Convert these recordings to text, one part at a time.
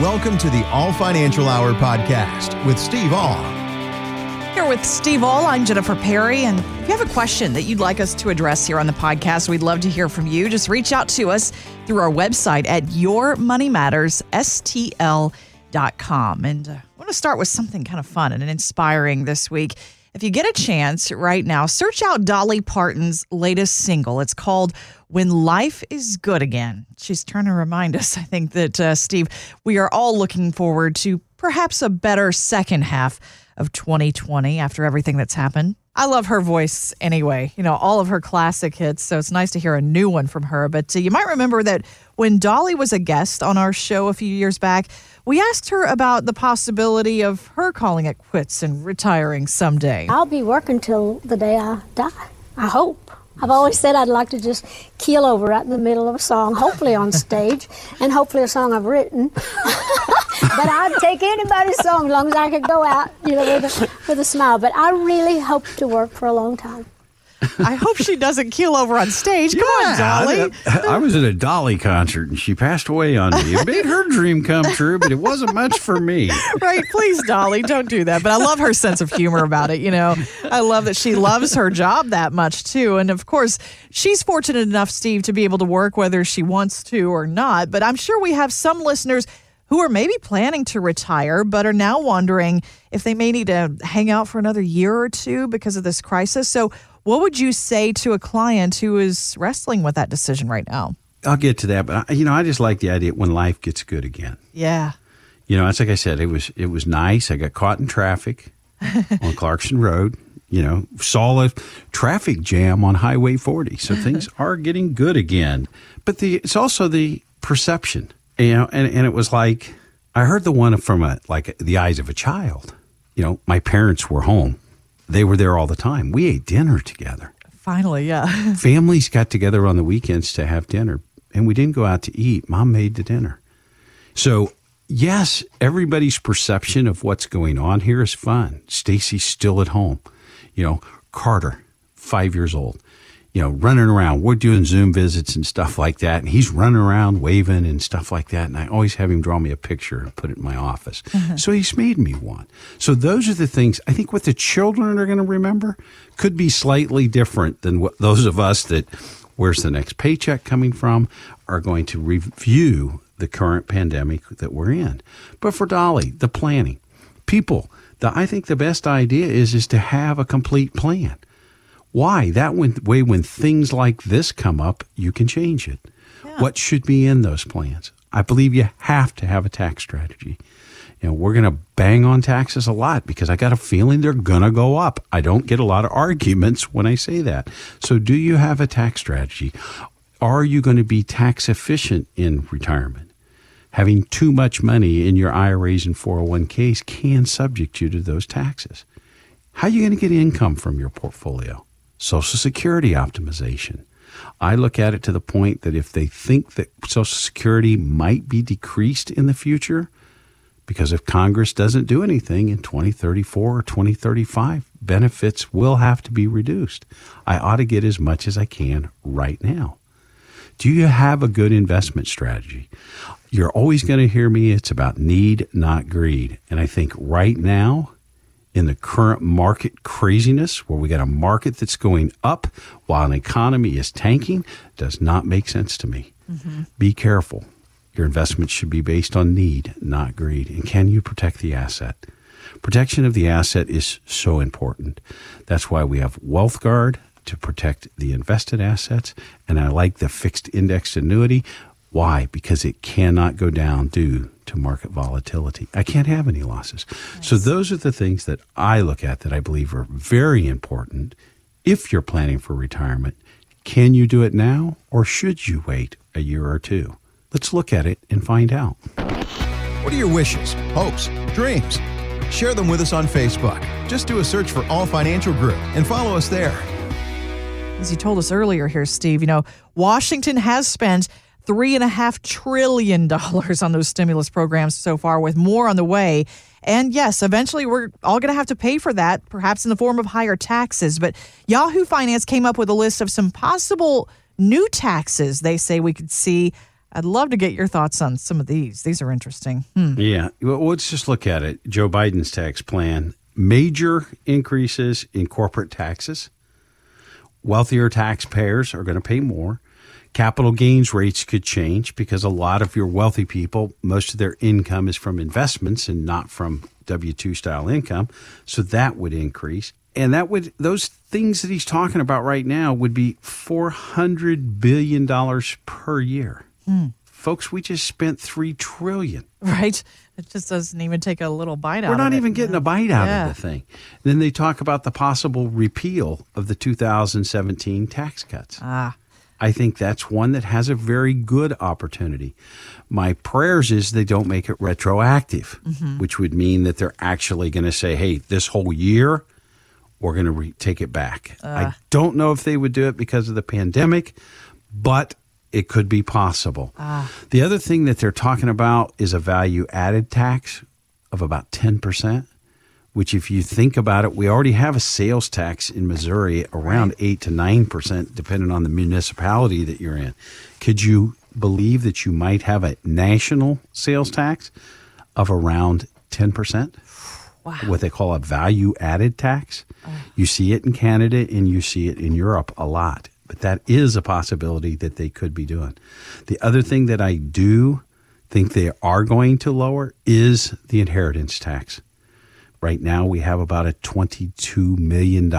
Welcome to the Ahle Financial Hour podcast with Steve Ahle. Here with Steve Ahle, I'm Jennifer Perry. And if you have a question that you'd like us to address here on the podcast, we'd love to hear from you. Just reach out to us through our website at yourmoneymattersstl.com. And uh, I want to start with something kind of fun and inspiring this week. If you get a chance right now, search out Dolly Parton's latest single. It's called When Life is Good Again. She's trying to remind us, I think, that, uh, Steve, we are all looking forward to perhaps a better second half of 2020 after everything that's happened. I love her voice anyway, you know, all of her classic hits. So it's nice to hear a new one from her. But uh, you might remember that when Dolly was a guest on our show a few years back, we asked her about the possibility of her calling it quits and retiring someday. I'll be working till the day I die. I hope. I've always said I'd like to just keel over right in the middle of a song, hopefully on stage, and hopefully a song I've written. but I'd take anybody's song as long as I could go out, you know, with a, with a smile. But I really hope to work for a long time. I hope she doesn't keel over on stage. Come on, Dolly. I, I was at a Dolly concert and she passed away on me. It made her dream come true, but it wasn't much for me. right. Please, Dolly, don't do that. But I love her sense of humor about it. You know, I love that she loves her job that much, too. And of course, she's fortunate enough, Steve, to be able to work whether she wants to or not. But I'm sure we have some listeners who are maybe planning to retire, but are now wondering if they may need to hang out for another year or two because of this crisis. So, what would you say to a client who is wrestling with that decision right now? I'll get to that, but I, you know, I just like the idea when life gets good again. Yeah. You know, it's like I said, it was it was nice. I got caught in traffic on Clarkson Road. You know, saw a traffic jam on Highway 40. So things are getting good again. But the it's also the perception. You know, and, and it was like I heard the one from a like the eyes of a child. You know, my parents were home they were there all the time. We ate dinner together. Finally, yeah. Families got together on the weekends to have dinner, and we didn't go out to eat. Mom made the dinner. So, yes, everybody's perception of what's going on here is fun. Stacy's still at home. You know, Carter, five years old you know, running around. We're doing Zoom visits and stuff like that. And he's running around waving and stuff like that. And I always have him draw me a picture and put it in my office. Mm-hmm. So he's made me one. So those are the things I think what the children are going to remember could be slightly different than what those of us that where's the next paycheck coming from are going to review the current pandemic that we're in. But for Dolly, the planning, people, the, I think the best idea is is to have a complete plan why? That way, when things like this come up, you can change it. Yeah. What should be in those plans? I believe you have to have a tax strategy. You know, we're going to bang on taxes a lot because I got a feeling they're going to go up. I don't get a lot of arguments when I say that. So, do you have a tax strategy? Are you going to be tax efficient in retirement? Having too much money in your IRAs and 401ks can subject you to those taxes. How are you going to get income from your portfolio? Social Security optimization. I look at it to the point that if they think that Social Security might be decreased in the future, because if Congress doesn't do anything in 2034 or 2035, benefits will have to be reduced. I ought to get as much as I can right now. Do you have a good investment strategy? You're always going to hear me, it's about need, not greed. And I think right now, in the current market craziness where we got a market that's going up while an economy is tanking does not make sense to me. Mm-hmm. Be careful. Your investments should be based on need, not greed. And can you protect the asset? Protection of the asset is so important. That's why we have WealthGuard to protect the invested assets. And I like the fixed indexed annuity. Why? Because it cannot go down due to market volatility. I can't have any losses. Nice. So those are the things that I look at that I believe are very important if you're planning for retirement. Can you do it now or should you wait a year or two? Let's look at it and find out. What are your wishes, hopes, dreams? Share them with us on Facebook. Just do a search for Ahle Financial Group and follow us there. As you told us earlier here, Steve, you know, Washington has spent three and a half trillion dollars on those stimulus programs so far, with more on the way. And yes, eventually we're all going to have to pay for that, perhaps in the form of higher taxes. But Yahoo Finance came up with a list of some possible new taxes they say we could see I'd love to get your thoughts on some of these. These are interesting. Hmm. Yeah. Well, let's just look at it. Joe Biden's tax plan major increases in corporate taxes. Wealthier taxpayers are going to pay more. Capital gains rates could change because a lot of your wealthy people, most of their income is from investments and not from W 2 style income. So that would increase. And that would, those things that he's talking about right now would be $400 billion per year. Folks, we just spent 3 trillion. Right? It just doesn't even take a little bite out We're not it. even getting a bite out Yeah. of the thing. Then they talk about the possible repeal of the 2017 tax cuts. Ah. I think that's one that has a very good opportunity. My prayers is they don't make it retroactive, Mm-hmm. which would mean that they're actually going to say, "Hey, this whole year we're going to re- take it back." Uh. I don't know if they would do it because of the pandemic, but it could be possible. Ah. The other thing that they're talking about is a value added tax of about 10%, which, if you think about it, we already have a sales tax in Missouri around 8 to 9%, depending on the municipality that you're in. Could you believe that you might have a national sales tax of around 10%? Wow. What they call a value added tax. Oh. You see it in Canada and you see it in Europe a lot. But that is a possibility that they could be doing. The other thing that I do think they are going to lower is the inheritance tax. Right now, we have about a $22 million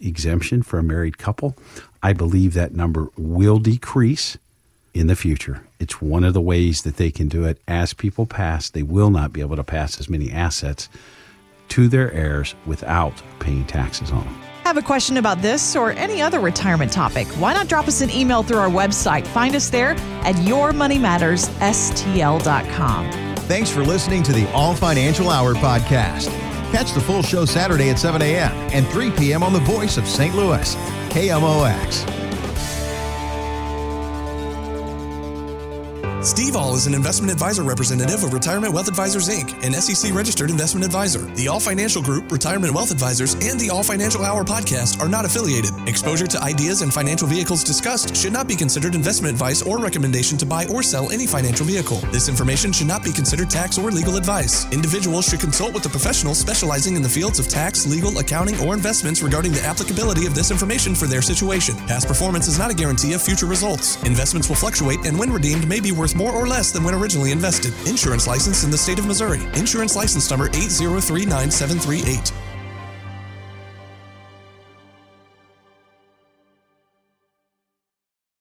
exemption for a married couple. I believe that number will decrease in the future. It's one of the ways that they can do it. As people pass, they will not be able to pass as many assets to their heirs without paying taxes on them. Have a question about this or any other retirement topic? Why not drop us an email through our website? Find us there at yourmoneymattersstl.com. Thanks for listening to the Ahle Financial Hour podcast. Catch the full show Saturday at 7 a.m. and 3 p.m. on the voice of St. Louis, KMOX. Steve Ahle is an investment advisor representative of Retirement Wealth Advisors Inc., an SEC registered investment advisor. The Ahle Financial Group, Retirement Wealth Advisors, and the Ahle Financial Hour podcast are not affiliated. Exposure to ideas and financial vehicles discussed should not be considered investment advice or recommendation to buy or sell any financial vehicle. This information should not be considered tax or legal advice. Individuals should consult with a professional specializing in the fields of tax, legal, accounting, or investments regarding the applicability of this information for their situation. Past performance is not a guarantee of future results. Investments will fluctuate and when redeemed may be worth more or less than when originally invested. Insurance license in the state of Missouri. Insurance license number 8039738.